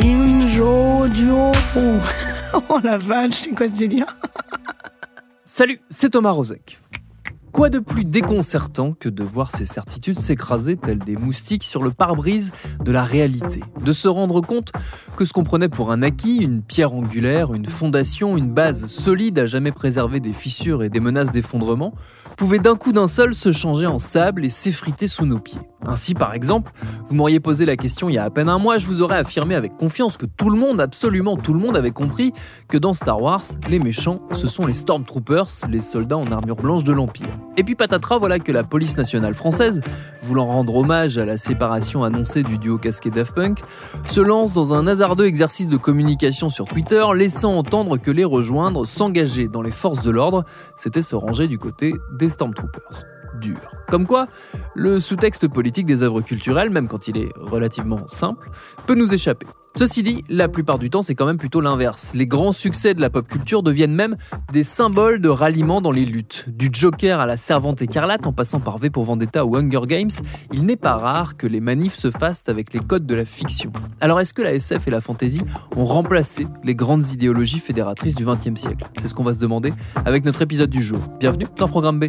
Oh la vache, c'est quoi ce délire? Salut, c'est Thomas Rozek. Quoi de plus déconcertant que de voir ces certitudes s'écraser telles des moustiques sur le pare-brise de la réalité? De se rendre compte que ce qu'on prenait pour un acquis, une pierre angulaire, une fondation, une base solide à jamais préserver des fissures et des menaces d'effondrement, pouvait d'un coup d'un seul se changer en sable et s'effriter sous nos pieds. Ainsi, par exemple, vous m'auriez posé la question il y a à peine un mois, je vous aurais affirmé avec confiance que tout le monde, absolument tout le monde, avait compris que dans Star Wars, les méchants, ce sont les Stormtroopers, les soldats en armure blanche de l'Empire. Et puis patatras, voilà que la police nationale française, voulant rendre hommage à la séparation annoncée du duo casqué Daft Punk, se lance dans un hasardeux exercice de communication sur Twitter, laissant entendre que les rejoindre, s'engager dans les forces de l'ordre, c'était se ranger du côté des Stormtroopers. Comme quoi, le sous-texte politique des œuvres culturelles, même quand il est relativement simple, peut nous échapper. Ceci dit, la plupart du temps, c'est quand même plutôt l'inverse. Les grands succès de la pop culture deviennent même des symboles de ralliement dans les luttes. Du Joker à la Servante écarlate, en passant par V pour Vendetta ou Hunger Games, il n'est pas rare que les manifs se fassent avec les codes de la fiction. Alors est-ce que la SF et la fantasy ont remplacé les grandes idéologies fédératrices du XXe siècle? C'est ce qu'on va se demander avec notre épisode du jour. Bienvenue dans Programme B.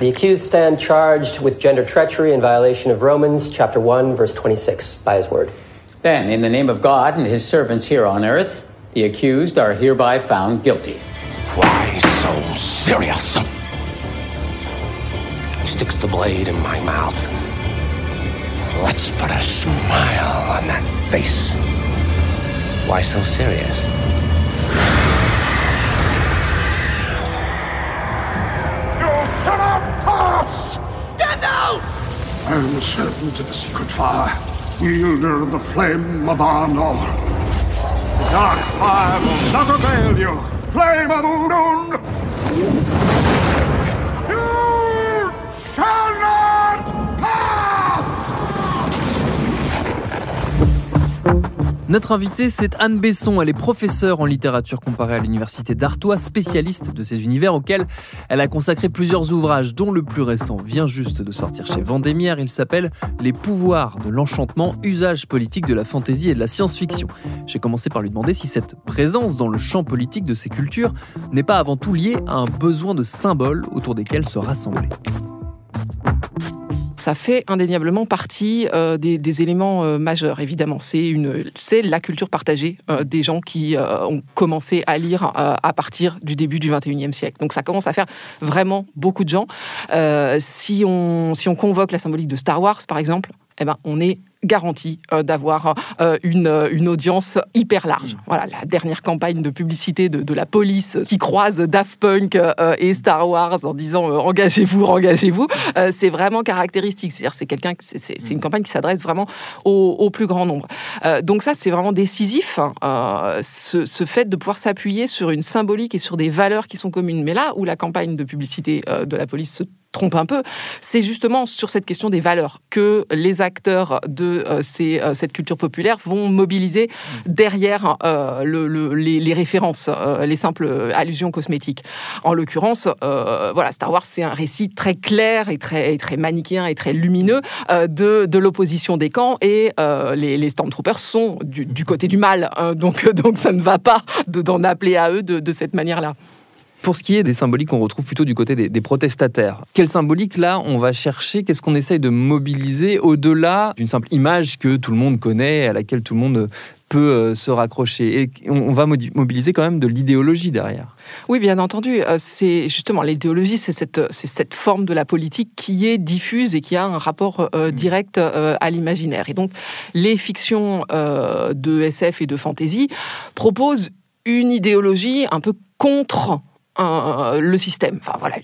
The accused stand charged with gender treachery in violation of Romans chapter 1 verse 26 by his word. Then, in the name of God and his servants here on earth, the accused are hereby found guilty. Why so serious? He sticks the blade in my mouth. Let's put a smile on that face. Why so serious? I am the serpent of the secret fire, wielder of the flame of Arnor. The dark fire will not avail you, flame of Udun! Notre invitée, c'est Anne Besson. Elle est professeure en littérature comparée à l'université d'Artois, spécialiste de ces univers auxquels elle a consacré plusieurs ouvrages, dont le plus récent vient juste de sortir chez Vendémiaire. Il s'appelle Les pouvoirs de l'enchantement, usage politique de la fantaisie et de la science-fiction. J'ai commencé par lui demander si cette présence dans le champ politique de ces cultures n'est pas avant tout liée à un besoin de symboles autour desquels se rassembler ça fait indéniablement partie euh, des, éléments euh, majeurs, évidemment. C'est la culture partagée euh, des gens qui ont commencé à lire à partir du début du 21e siècle. Donc ça commence à faire vraiment beaucoup de gens. Si, on, si on convoque la symbolique de Star Wars, par exemple, eh ben, on est garanti euh, d'avoir euh, une, une, audience hyper large. Voilà, la dernière campagne de publicité de, de la police qui croise Daft Punk euh, et Star Wars en disant engagez-vous, engagez-vous, c'est vraiment caractéristique. C'est-à-dire c'est quelqu'un, c'est une campagne qui s'adresse vraiment au, au, plus grand nombre. donc ça, c'est vraiment décisif, hein, ce, ce, fait de pouvoir s'appuyer sur une symbolique et sur des valeurs qui sont communes. Mais là où la campagne de publicité de la police se trompe un peu, c'est justement sur cette question des valeurs que les acteurs de euh, ces, euh, cette culture populaire vont mobiliser derrière euh, le, le, les, références, les simples allusions cosmétiques. En l'occurrence, voilà, Star Wars, c'est un récit très clair et très, très manichéen et très lumineux de, de l'opposition des camps et les, les, Stormtroopers sont du, du, côté du mal. Hein, donc, donc ça ne va pas d'en appeler à eux de, de cette manière-là. Pour ce qui est des symboliques qu'on retrouve plutôt du côté des, des, protestataires, quelle symbolique là on va chercher? Qu'est-ce qu'on essaye de mobiliser au-delà d'une simple image que tout le monde connaît, à laquelle tout le monde peut euh, se raccrocher? Et on va mobiliser quand même de l'idéologie derrière. Oui, bien entendu. Euh, c'est justement l'idéologie, c'est cette, cette forme de la politique qui est diffuse et qui a un rapport euh, direct euh, à l'imaginaire. Et donc, les fictions euh, de SF et de fantasy proposent une idéologie un peu contre euh, le système. Enfin voilà,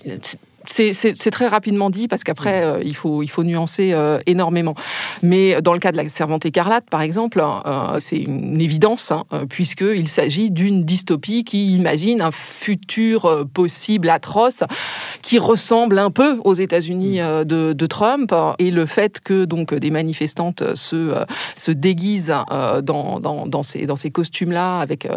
c'est très rapidement dit parce qu'après, euh, il, faut, il faut nuancer euh, énormément. Mais dans le cas de la servante écarlate, par exemple, euh, c'est une évidence, hein, puisqu'il s'agit d'une dystopie qui imagine un futur possible atroce qui ressemble un peu aux États-Unis de, de, Trump. Et le fait que donc, des manifestantes se, se déguisent dans, dans, dans, ces, dans ces costumes-là, avec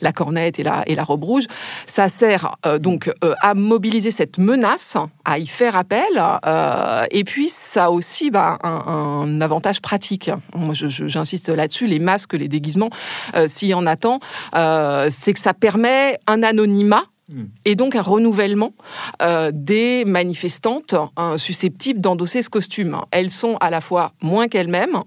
la cornette et la, et la robe rouge, ça sert donc à mobiliser cette menace à y faire appel. Euh, et puis, ça a aussi bah, un, avantage pratique. Moi, j'insiste là-dessus. Les masques, les déguisements, euh, s'il y en a tant, euh, c'est que ça permet un anonymat hmm. et donc un renouvellement des manifestantes susceptibles d'endosser ce costume. Elles sont à la fois moins qu'elles-mêmes,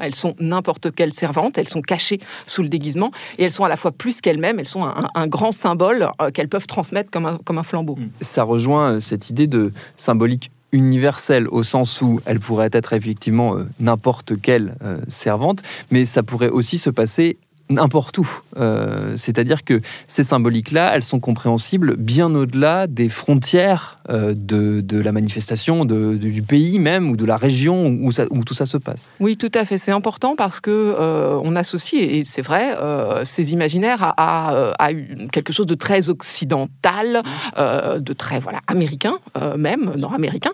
elles sont n'importe quelle servante, elles sont cachées sous le déguisement, et elles sont à la fois plus qu'elles-mêmes, elles sont un, grand symbole euh, qu'elles peuvent transmettre comme un, comme un flambeau. Mm. Ça rejoint euh, cette idée de symbolique universelle au sens où elle pourrait être effectivement euh, n'importe quelle servante, mais ça pourrait aussi se passer n'importe où. Euh, c'est-à-dire que ces symboliques-là, elles sont compréhensibles bien au-delà des frontières euh, de, la manifestation, du pays même, ou de la région où, tout ça se passe. Oui, tout à fait. C'est important parce que euh, on associe, et c'est vrai, ces imaginaires à, quelque chose de très occidental, de très voilà américain même, nord-américain.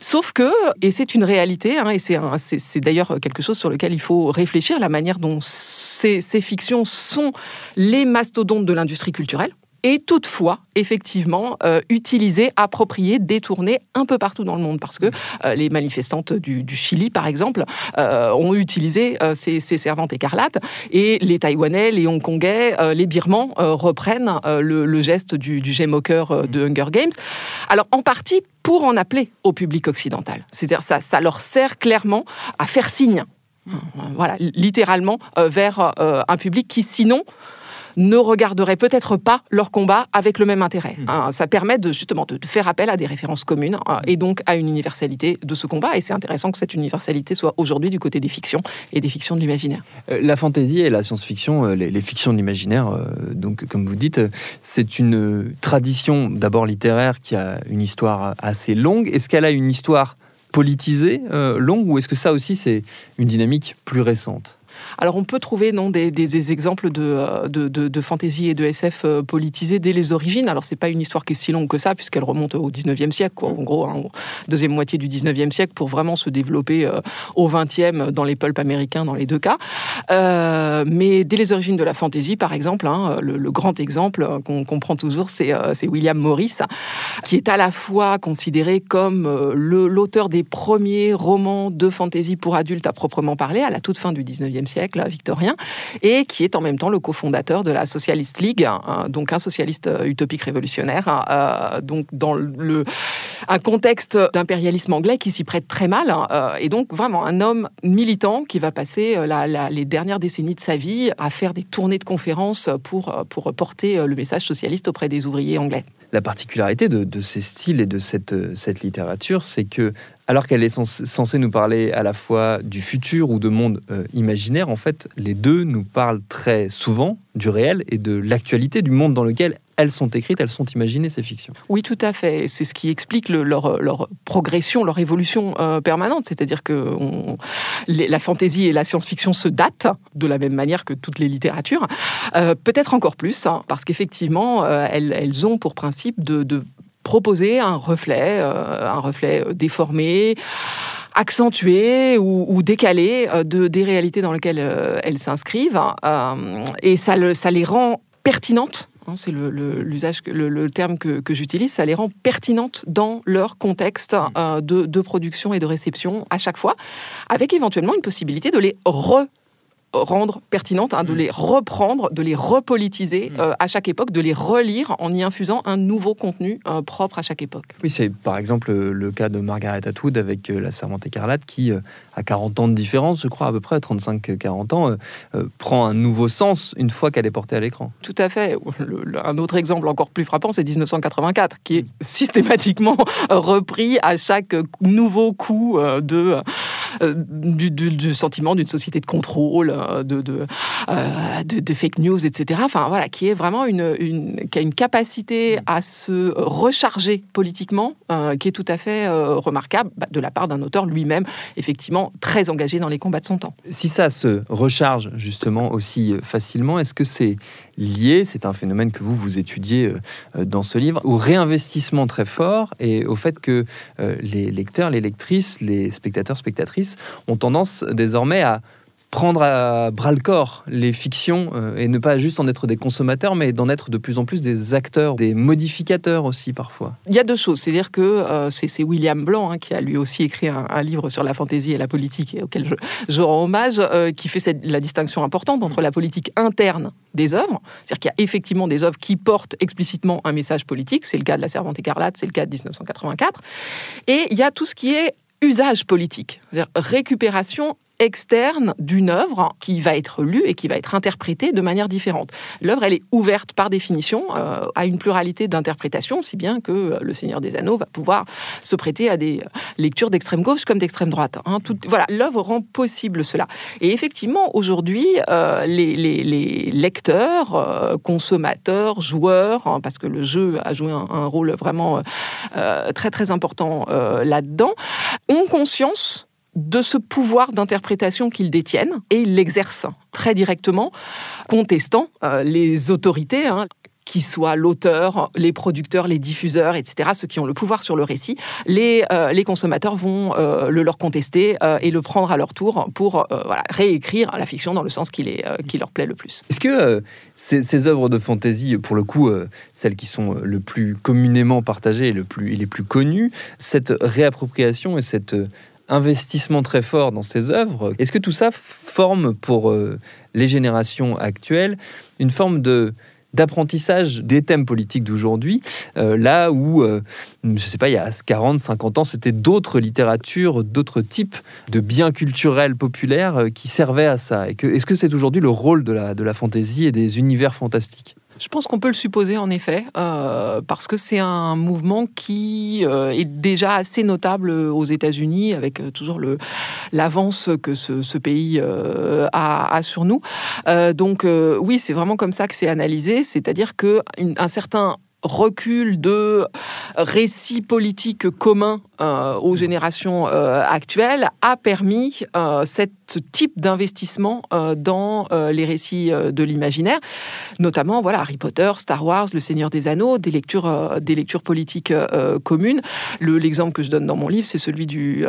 Sauf que, et c'est une réalité, hein, et c'est d'ailleurs quelque chose sur lequel il faut réfléchir, la manière dont ces, ces fictions sont les mastodontes de l'industrie culturelle et toutefois, effectivement, euh, utilisées, appropriées, détournées un peu partout dans le monde. Parce que euh, les manifestantes du, Chili, par exemple, euh, ont utilisé ces, servantes écarlates. Et les Taïwanais, les Hongkongais, les Birmans reprennent le, geste du, du moqueur de Hunger Games. Alors, en partie pour en appeler au public occidental. C'est-à-dire ça, ça leur sert clairement à faire signe voilà, littéralement euh, vers euh, un public qui sinon ne regarderait peut-être pas leur combat avec le même intérêt. Hmm. Hein, ça permet de, justement de, faire appel à des références communes euh, et donc à une universalité de ce combat. Et c'est intéressant que cette universalité soit aujourd'hui du côté des fictions et des fictions de l'imaginaire. La fantaisie et la science-fiction, les, les, fictions de l'imaginaire, donc comme vous dites, c'est une tradition d'abord littéraire qui a une histoire assez longue. Est-ce qu'elle a une histoire politisée, euh, longue, ou est-ce que ça aussi c'est une dynamique plus récente? Alors on peut trouver non, des, exemples euh, de, de, fantaisie et de SF euh, politisés dès les origines. Alors c'est pas une histoire qui est si longue que ça, puisqu'elle remonte au 19e siècle, quoi, en gros, hein, deuxième moitié du 19e siècle, pour vraiment se développer euh, au 20e dans les pulps américains, dans les deux cas. mais dès les origines de la fantaisie, par exemple, hein, le, grand exemple qu'on comprend toujours, c'est William Morris, qui est à la fois considéré comme l'auteur des premiers romans de fantaisie pour adultes à proprement parler, à la toute fin du 19e siècle victorien, et qui est en même temps le cofondateur de la Socialist League, hein, donc un socialiste euh, utopique révolutionnaire, hein, euh, donc dans le, un contexte d'impérialisme anglais qui s'y prête très mal, hein, euh, et donc vraiment un homme militant qui va passer les dernières décennies de sa vie à faire des tournées de conférences pour, pour porter le message socialiste auprès des ouvriers anglais. La particularité de, de, ces styles et de cette, cette littérature, c'est que alors qu'elle est censée nous parler à la fois du futur ou de monde euh, imaginaire, en fait, les deux nous parlent très souvent du réel et de l'actualité du monde dans lequel elles sont écrites, elles sont imaginées, ces fictions. Oui, tout à fait. C'est ce qui explique leur, progression, leur évolution euh, permanente. C'est-à-dire que la fantaisie et la science-fiction se datent de la même manière que toutes les littératures. Euh, peut-être encore plus, hein, parce qu'effectivement, elles, ont pour principe de proposer un reflet, euh, un reflet euh, déformé accentué ou, décalé euh, de, des réalités dans lesquelles elles s'inscrivent. et ça, ça les rend pertinentes hein, c'est l'usage, le, terme que, j'utilise, ça les rend pertinentes dans leur contexte de, de, production et de réception à chaque fois, avec éventuellement une possibilité de les re rendre pertinentes, hein, de mm. les reprendre, de les repolitiser mm. euh, à chaque époque, de les relire en y infusant un nouveau contenu euh, propre à chaque époque. Oui, c'est par exemple le cas de Margaret Atwood avec euh, La Servante écarlate qui, à 40 ans de différence, je crois à peu près, 35-40 ans, prend un nouveau sens une fois qu'elle est portée à l'écran. Tout à fait. un autre exemple encore plus frappant, c'est 1984, qui est mm. systématiquement repris à chaque nouveau coup de du, du, sentiment d'une société de contrôle, de, de, de, fake news, etc. Enfin voilà, qui est vraiment une, qui a une capacité à se recharger politiquement, qui est tout à fait remarquable bah, de la part d'un auteur lui-même, effectivement très engagé dans les combats de son temps. Si ça se recharge justement aussi facilement, est-ce que c'est lié, c'est un phénomène que vous, vous étudiez euh, dans ce livre, au réinvestissement très fort et au fait que euh, les lecteurs, les lectrices, les spectateurs, spectatrices ont tendance désormais à prendre à bras le corps les fictions euh, et ne pas juste en être des consommateurs, mais d'en être de plus en plus des acteurs, des modificateurs aussi parfois. Il y a deux choses, c'est-à-dire que euh, c'est William Blanc hein, qui a lui aussi écrit un, livre sur la fantaisie et la politique, et auquel je, rends hommage, euh, qui fait cette, la distinction importante entre la politique interne des œuvres, c'est-à-dire qu'il y a effectivement des œuvres qui portent explicitement un message politique, c'est le cas de La Servante écarlate, c'est le cas de 1984, et il y a tout ce qui est usage politique, récupération externe d'une œuvre qui va être lue et qui va être interprétée de manière différente. L'œuvre, elle est ouverte par définition euh, à une pluralité d'interprétations, si bien que euh, Le Seigneur des Anneaux va pouvoir se prêter à des lectures d'extrême gauche comme d'extrême droite. Hein. voilà, l'œuvre rend possible cela. Et effectivement, aujourd'hui, euh, les, lecteurs, consommateurs, joueurs, hein, parce que le jeu a joué un, un rôle vraiment très très important là-dedans, ont conscience de ce pouvoir d'interprétation qu'ils détiennent et ils l'exercent très directement, contestant euh, les autorités. Hein, qui soient l'auteur, les producteurs, les diffuseurs, etc., ceux qui ont le pouvoir sur le récit, les, euh, les consommateurs vont euh, le leur contester et le prendre à leur tour pour réécrire la fiction dans le sens qui, leur plaît le plus. Est-ce que ces, œuvres de fantaisie, pour le coup, celles qui sont le plus communément partagées le plus, et les plus connues, cette réappropriation et cette investissement très fort dans ces œuvres. Est-ce que tout ça forme pour euh, les générations actuelles une forme de d'apprentissage des thèmes politiques d'aujourd'hui, euh, là où, euh, je ne sais pas, il y a 40, 50 ans, c'était d'autres littératures, d'autres types de biens culturels populaires qui servaient à ça? Est-ce que c'est aujourd'hui le rôle de la, de la fantaisie et des univers fantastiques? Je pense qu'on peut le supposer en effet, euh, parce que c'est un mouvement qui euh, est déjà assez notable aux États-Unis, avec euh, toujours l'avance que ce, pays a, sur nous. donc oui, c'est vraiment comme ça que c'est analysé, c'est-à-dire qu'un certain recul de récits politiques communs aux générations actuelles a permis euh, cet type d'investissement dans les récits de l'imaginaire, notamment voilà Harry Potter, Star Wars, Le Seigneur des Anneaux, des lectures, des lectures politiques communes. L'exemple que je donne dans mon livre, c'est celui du,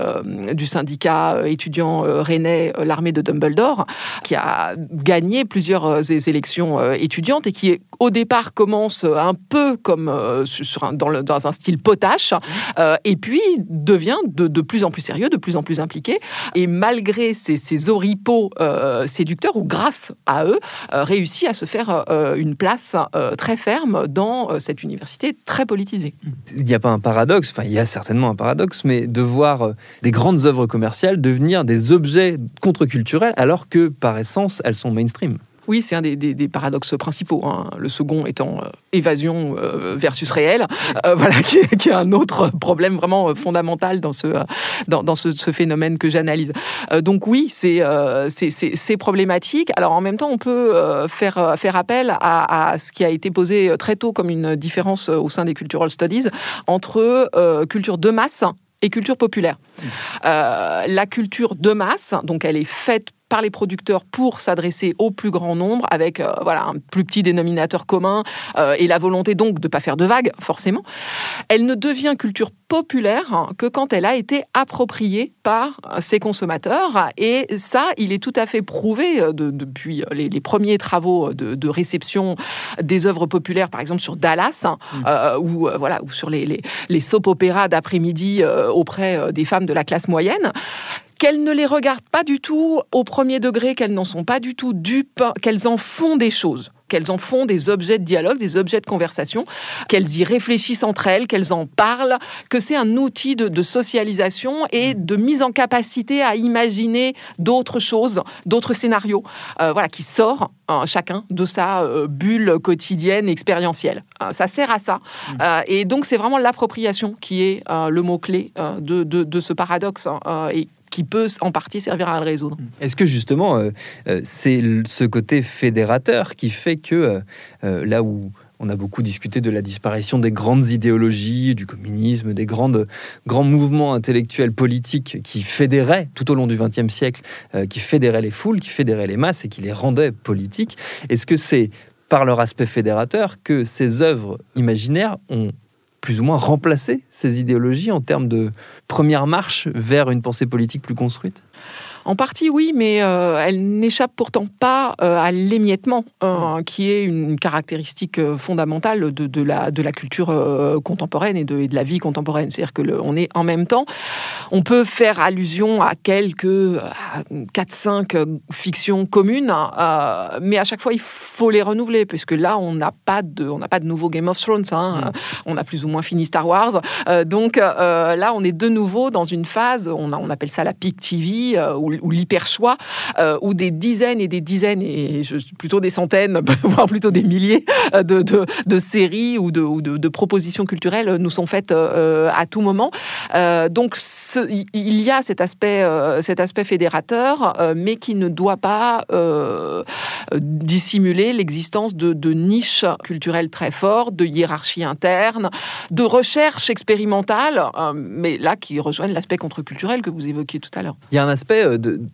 syndicat étudiant rennais, l'armée de Dumbledore, qui a gagné plusieurs élections étudiantes et qui au départ commence un peu comme sur un, dans, dans, un style potache, et puis devient de, plus en plus sérieux, de plus en plus impliqué. Et malgré ces, oripeaux euh, séducteurs, ou grâce à eux, euh, réussit à se faire euh, une place très ferme dans cette université très politisée. Il n'y a pas un paradoxe, enfin il y a certainement un paradoxe, mais de voir des grandes œuvres commerciales devenir des objets contre-culturels alors que par essence elles sont mainstream. Oui, c'est un des, paradoxes principaux. Hein. Le second étant euh, évasion euh, versus réel, euh, voilà, qui est, un autre problème vraiment fondamental dans ce, dans, ce, phénomène que j'analyse. donc oui, c'est c'est problématique. Alors en même temps, on peut faire, faire appel à, ce qui a été posé très tôt comme une différence au sein des cultural studies entre culture de masse et culture populaire. La culture de masse, donc elle est faite par les producteurs pour s'adresser au plus grand nombre avec euh, voilà un plus petit dénominateur commun euh, et la volonté donc de ne pas faire de vagues forcément. Elle ne devient culture populaire que quand elle a été appropriée par ses consommateurs et ça il est tout à fait prouvé euh, depuis les, premiers travaux de, réception des œuvres populaires par exemple sur Dallas mmh. ou voilà ou sur les, les, les soap-opéras d'après-midi auprès des femmes de la classe moyenne qu'elles ne les regardent pas du tout au premier degré, qu'elles n'en sont pas du tout dupes, qu'elles en font des choses qu'elles en font des objets de dialogue, des objets de conversation, qu'elles y réfléchissent entre elles, qu'elles en parlent, que c'est un outil de, socialisation et de mise en capacité à imaginer d'autres choses, d'autres scénarios, euh, voilà, qui sort euh, chacun de sa euh, bulle quotidienne expérientielle. ça sert à ça. Mmh. et donc c'est vraiment l'appropriation qui est le mot-clé de, de, ce paradoxe. Hein, et qui peut en partie servir à le résoudre. Est-ce que justement, euh, euh, c'est ce côté fédérateur qui fait que euh, là où on a beaucoup discuté de la disparition des grandes idéologies, du communisme, des grandes, grands mouvements intellectuels politiques qui fédéraient tout au long du XXe siècle, qui fédéraient les foules, qui fédéraient les masses et qui les rendaient politiques. Est-ce que c'est par leur aspect fédérateur que ces œuvres imaginaires ont plus ou moins remplacé ces idéologies en termes de première marche vers une pensée politique plus construite? En partie, oui, mais euh, elle n'échappe pourtant pas euh, à l'émiettement, euh, qui est une caractéristique fondamentale de, la, de la culture contemporaine et de, la vie contemporaine. C'est-à-dire que on est en même temps, on peut faire allusion à quelques 4-5 fictions communes, mais à chaque fois, il faut les renouveler, puisque là, on n'a pas de, on n'a pas de nouveau Game of Thrones. Hein. Mm. On a plus ou moins fini Star Wars. donc là, on est de nouveau dans une phase, on, on appelle ça la peak TV, où ou l'hyper-choix, euh, où des dizaines et des dizaines, et plutôt des centaines, voire plutôt des milliers euh, de, de, séries ou, de, ou de, propositions culturelles nous sont faites euh, à tout moment. donc il y a cet aspect, cet aspect fédérateur, mais qui ne doit pas dissimuler l'existence de, de niches culturelles très fortes, de hiérarchies internes, de recherche expérimentale, mais là qui rejoignent l'aspect contre-culturel que vous évoquiez tout à l'heure. Aspect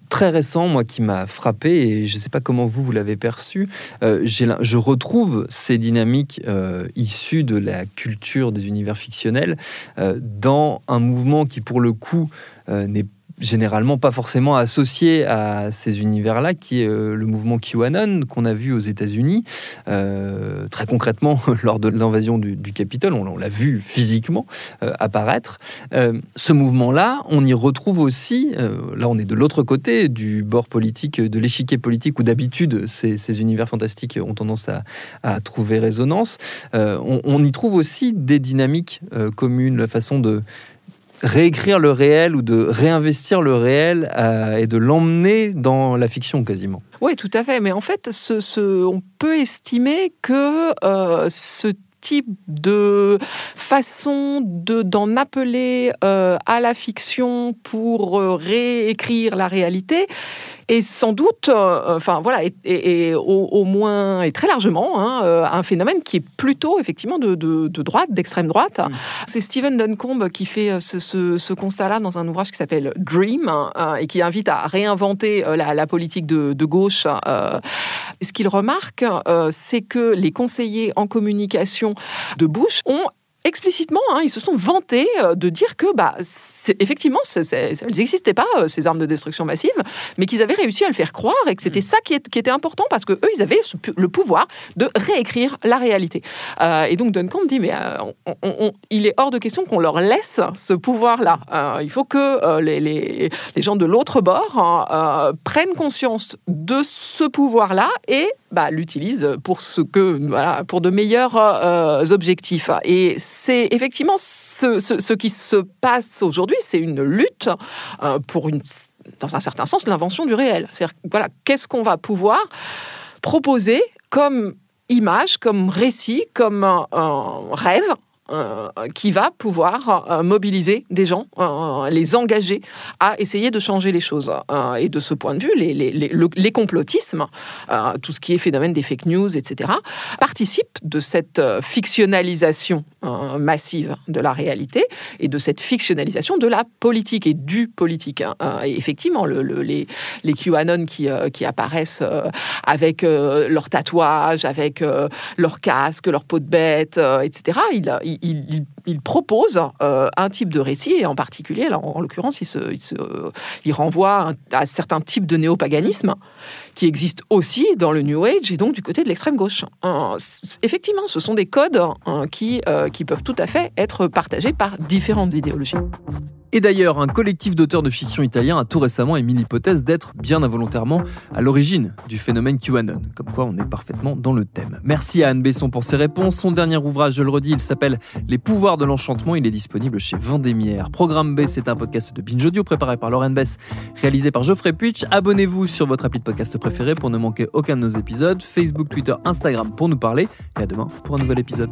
très récent, moi, qui m'a frappé, et je ne sais pas comment vous, vous l'avez perçu. Euh, je retrouve ces dynamiques euh, issues de la culture des univers fictionnels euh, dans un mouvement qui, pour le coup, n'est généralement pas forcément associé à ces univers-là, qui est euh, le mouvement QAnon qu'on a vu aux États-Unis, euh, très concrètement lors de l'invasion du, Capitole, on, l'a vu physiquement euh, apparaître. ce mouvement-là, on y retrouve aussi, là on est de l'autre côté du bord politique, de l'échiquier politique, où d'habitude ces, univers fantastiques ont tendance à, trouver résonance. On, on, y trouve aussi des dynamiques communes, la façon de réécrire le réel ou de réinvestir le réel euh, et de l'emmener dans la fiction quasiment. Oui, tout à fait. Mais en fait, ce, on peut estimer que euh, ce type de façon de d'en appeler euh, à la fiction pour réécrire la réalité et sans doute, euh, enfin voilà, et, au, moins et très largement hein, euh, un phénomène qui est plutôt effectivement de, droite, d'extrême droite. Mm. C'est Stephen Duncombe qui fait euh, ce, constat-là dans un ouvrage qui s'appelle Dream et qui invite à réinventer la, politique de, de gauche. ce qu'il remarque, c'est que les conseillers en communication de Bush ont explicitement, hein, ils se sont vantés euh, de dire que, bah, effectivement, elles n'existaient pas, euh, ces armes de destruction massive, mais qu'ils avaient réussi à le faire croire et que c'était mm. ça qui, était important parce que eux, ils avaient le pouvoir de réécrire la réalité. Euh, et donc Duncan dit, mais il est hors de question qu'on leur laisse ce pouvoir-là. il faut que les, les, gens de l'autre bord hein, prennent conscience de ce pouvoir-là et bah, l'utilisent pour ce que, voilà, pour de meilleurs objectifs. Et c'est effectivement ce, qui se passe aujourd'hui, c'est une lutte euh, pour une, dans un certain sens, l'invention du réel. C'est-à-dire, voilà, qu'est-ce qu'on va pouvoir proposer comme image, comme récit, comme un rêve euh, qui va pouvoir euh, mobiliser des gens, euh, les engager à essayer de changer les choses. et de ce point de vue, les, les, les, complotismes, tout ce qui est phénomène des fake news, etc., participent de cette fictionnalisation massive de la réalité et de cette fictionnalisation de la politique et du politique. Hein. Et effectivement, le, les, les QAnon qui, qui apparaissent avec leurs tatouages, avec leur casque, leur peau de bête, etc., il, propose euh, un type de récit, et en particulier, en, l'occurrence, il, se, il, renvoie à certains types de néopaganisme qui existent aussi dans le New Age et donc du côté de l'extrême gauche. Euh, effectivement, ce sont des codes hein, qui, euh, qui peuvent tout à fait être partagés par différentes idéologies. Et d'ailleurs, un collectif d'auteurs de fiction italien a tout récemment émis l'hypothèse d'être bien involontairement à l'origine du phénomène QAnon, comme quoi on est parfaitement dans le thème. Merci à Anne Besson pour ses réponses. Son dernier ouvrage, je le redis, il s'appelle Les pouvoirs de l'enchantement. Il est disponible chez Vendémiaire. Programme B, c'est un podcast de Binge Audio préparé par Lauren Bess, réalisé par Geoffrey Puitch. Abonnez-vous sur votre appli de podcast préféré pour ne manquer aucun de nos épisodes. Facebook, Twitter, Instagram pour nous parler. Et à demain pour un nouvel épisode.